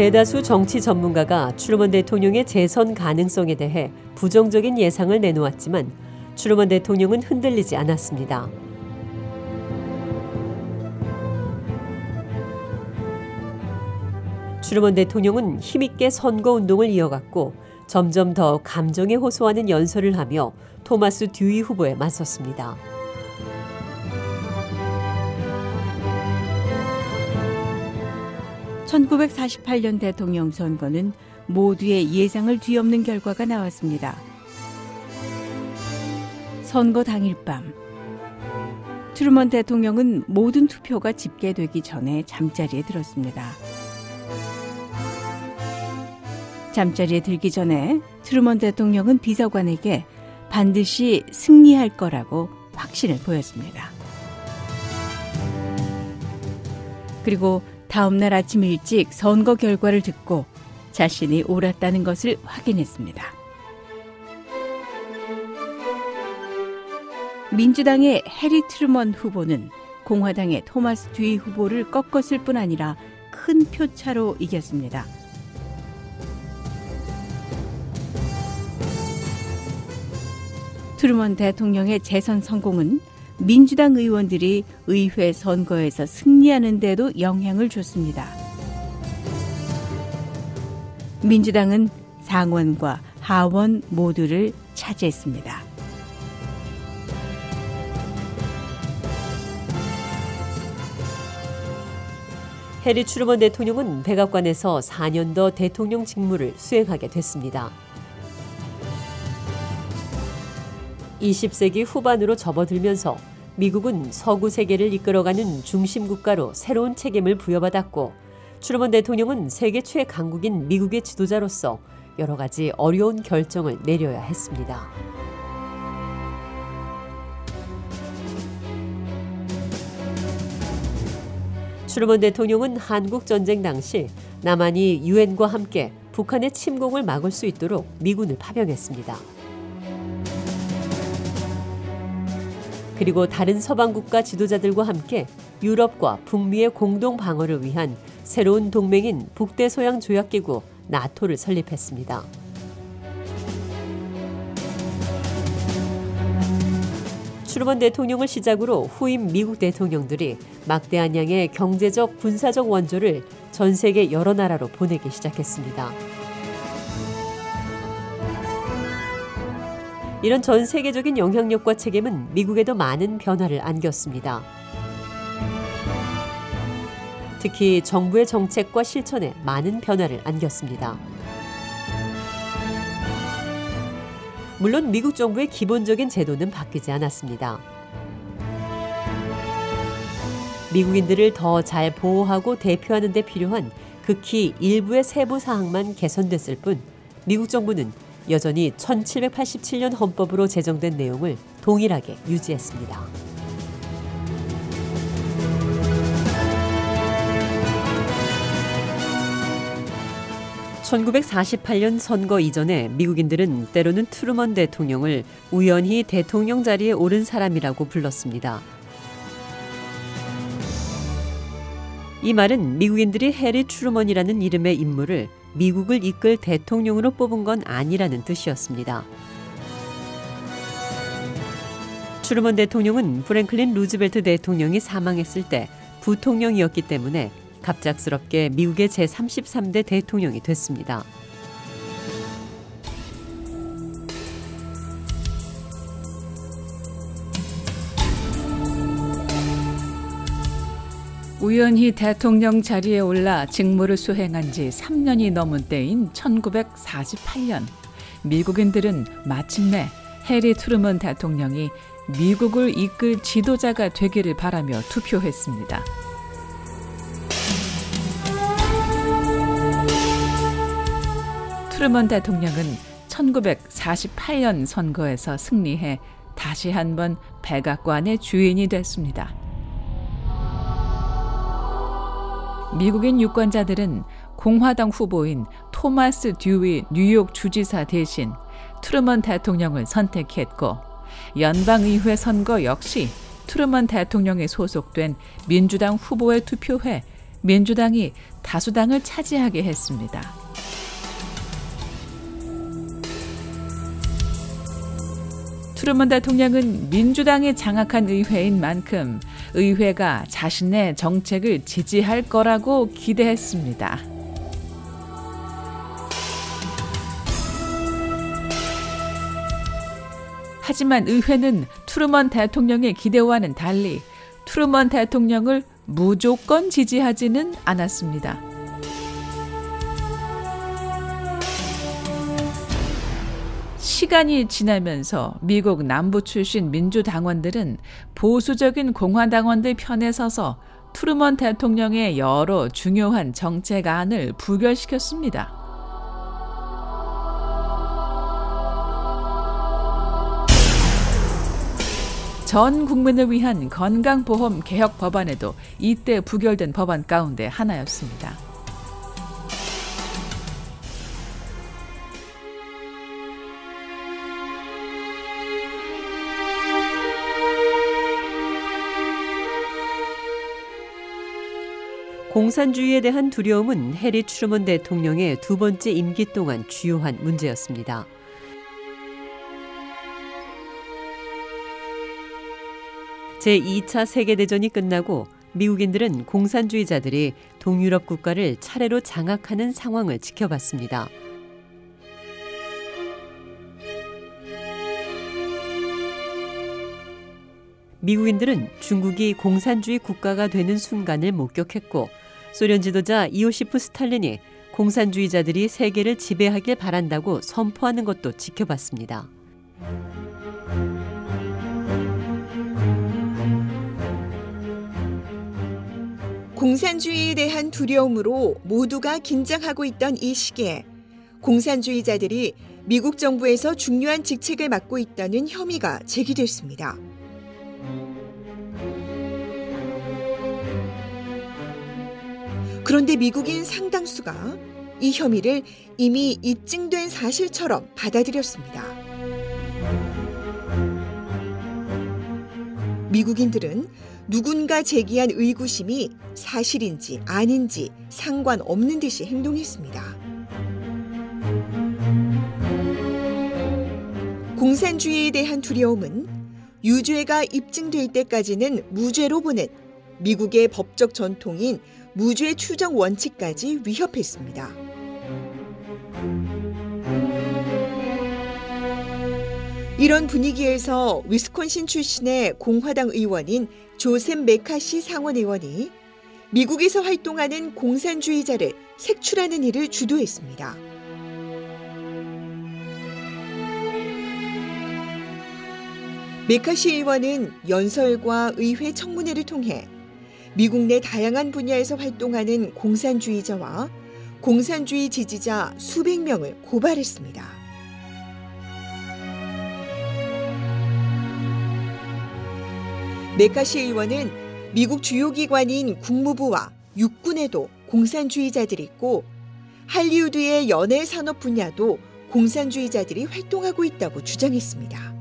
대다수 정치 전문가가 트루먼 대통령의 재선 가능성에 대해 부정적인 예상을 내놓았지만 트루먼 대통령은 흔들리지 않았습니다. 트루먼 대통령은 힘있게 선거 운동을 이어갔고 점점 더 감정에 호소하는 연설을 하며 토마스 듀이 후보에 맞섰습니다. 1948년 대통령 선거는 모두의 예상을 뒤엎는 결과가 나왔습니다. 선거 당일 밤 트루먼 대통령은 모든 투표가 집계되기 전에 잠자리에 들었습니다. 잠자리에 들기 전에 트루먼 대통령은 비서관에게 반드시 승리할 거라고 확신을 보였습니다. 그리고 다음 날 아침 일찍 선거 결과를 듣고 자신이 옳았다는 것을 확인했습니다. 민주당의 해리 트루먼 후보는 공화당의 토마스 듀이 후보를 꺾었을 뿐 아니라 큰 표차로 이겼습니다. 트루먼 대통령의 재선 성공은 민주당 의원들이 의회 선거에서 승리하는 데도 영향을 줬습니다. 민주당은 상원과 하원 모두를 차지했습니다. 해리 트루먼 대통령은 백악관에서 4년 더 대통령 직무를 수행하게 됐습니다. 20세기 후반으로 접어들면서 미국은 서구 세계를 이끌어가는 중심 국가로 새로운 책임을 부여받았고 트루먼 대통령은 세계 최강국인 미국의 지도자로서 여러 가지 어려운 결정을 내려야 했습니다. 트루먼 대통령은 한국 전쟁 당시 남한이 유엔과 함께 북한의 침공을 막을 수 있도록 미군을 파병했습니다. 그리고 다른 서방 국가 지도자들과 함께 유럽과 북미의 공동 방어를 위한 새로운 동맹인 북대서양 조약기구 나토를 설립했습니다. 트루먼 대통령을 시작으로 후임 미국 대통령들이 막대한 양의 경제적 군사적 원조를 전 세계 여러 나라로 보내기 시작했습니다. 이런 전 세계적인 영향력과 책임은 미국에도 많은 변화를 안겼습니다. 특히 정부의 정책과 실천에 많은 변화를 안겼습니다. 물론 미국 정부의 기본적인 제도는 바뀌지 않았습니다. 미국인들을 더 잘 보호하고 대표하는 데 필요한 극히 일부의 세부 사항만 개선됐을 뿐 미국 정부는 여전히 1787년 헌법으로 제정된 내용을 동일하게 유지했습니다. (1948년) 선거 이전에 미국인들은 때로는 트루먼 대통령을 우연히 대통령 자리에 오른 사람이라고 불렀습니다. 이 말은 미국인들이 해리 트루먼이라는 이름의 인물을 미국을 이끌 대통령으로 뽑은 건 아니라는 뜻이었습니다. 트루먼 대통령은 프랭클린 루즈벨트 대통령이 사망했을 때 부통령이었기 때문에 갑작스럽게 미국의 제33대 대통령이 됐습니다. 우연히 대통령 자리에 올라 직무를 수행한 지 3년이 넘은 때인 1948년 미국인들은 마침내 해리 트루먼 대통령이 미국을 이끌 지도자가 되기를 바라며 투표했습니다. 트루먼 대통령은 1948년 선거에서 승리해 다시 한번 백악관의 주인이 됐습니다. 미국인 유권자들은 공화당 후보인 토마스 듀이 뉴욕 주지사 대신 트루먼 대통령을 선택했고 연방의회 선거 역시 트루먼 대통령이 소속된 민주당 후보에 투표해 민주당이 다수당을 차지하게 했습니다. 트루먼 대통령은 민주당이 장악한 의회인 만큼 의회가 자신의 정책을 지지할 거라고 기대했습니다. 하지만 의회는 트루먼 대통령의 기대와는 달리 트루먼 대통령을 무조건 지지하지는 않았습니다. 시간이 지나면서 미국 남부 출신 민주당원들은 보수적인 공화당원들 편에 서서 트루먼 대통령의 여러 중요한 정책안을 부결시켰습니다. 전 국민을 위한 건강보험 개혁 법안에도 이때 부결된 법안 가운데 하나였습니다. 공산주의에 대한 두려움은 해리 트루먼 대통령의 두 번째 임기 동안 주요한 문제였습니다. 제2차 세계대전이 끝나고 미국인들은 공산주의자들이 동유럽 국가를 차례로 장악하는 상황을 지켜봤습니다. 미국인들은 중국이 공산주의 국가가 되는 순간을 목격했고 소련 지도자 이오시프 스탈린이 공산주의자들이 세계를 지배하길 바란다고 선포하는 것도 지켜봤습니다. 공산주의에 대한 두려움으로 모두가 긴장하고 있던 이 시기에 공산주의자들이 미국 정부에서 중요한 직책을 맡고 있다는 혐의가 제기됐습니다. 그런데 미국인 상당수가 이 혐의를 이미 입증된 사실처럼 받아들였습니다. 미국인들은 누군가 제기한 의구심이 사실인지 아닌지 상관없는 듯이 행동했습니다. 공산주의에 대한 두려움은 유죄가 입증될 때까지는 무죄로 보는 미국의 법적 전통인 무죄 추정 원칙까지 위협했습니다. 이런 분위기에서 위스콘신 출신의 공화당 의원인 조셉 메카시 상원 의원이 미국에서 활동하는 공산주의자를 색출하는 일을 주도했습니다. 메카시 의원은 연설과 의회 청문회를 통해 미국 내 다양한 분야에서 활동하는 공산주의자와 공산주의 지지자 수백 명을 고발했습니다. 메카시 의원은 미국 주요 기관인 국무부와 육군에도 공산주의자들이 있고 할리우드의 연예 산업 분야도 공산주의자들이 활동하고 있다고 주장했습니다.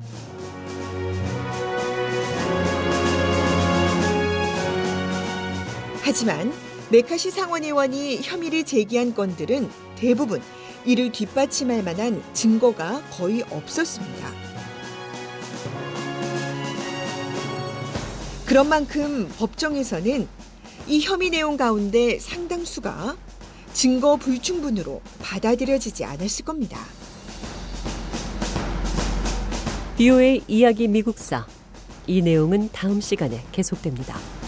하지만 메카시 상원의원이 혐의를 제기한 건들은 대부분 이를 뒷받침할 만한 증거가 거의 없었습니다. 그런 만큼 법정에서는 이 혐의 내용 가운데 상당수가 증거 불충분으로 받아들여지지 않았을 겁니다. 비오의 이야기 미국사. 이 내용은 다음 시간에 계속됩니다.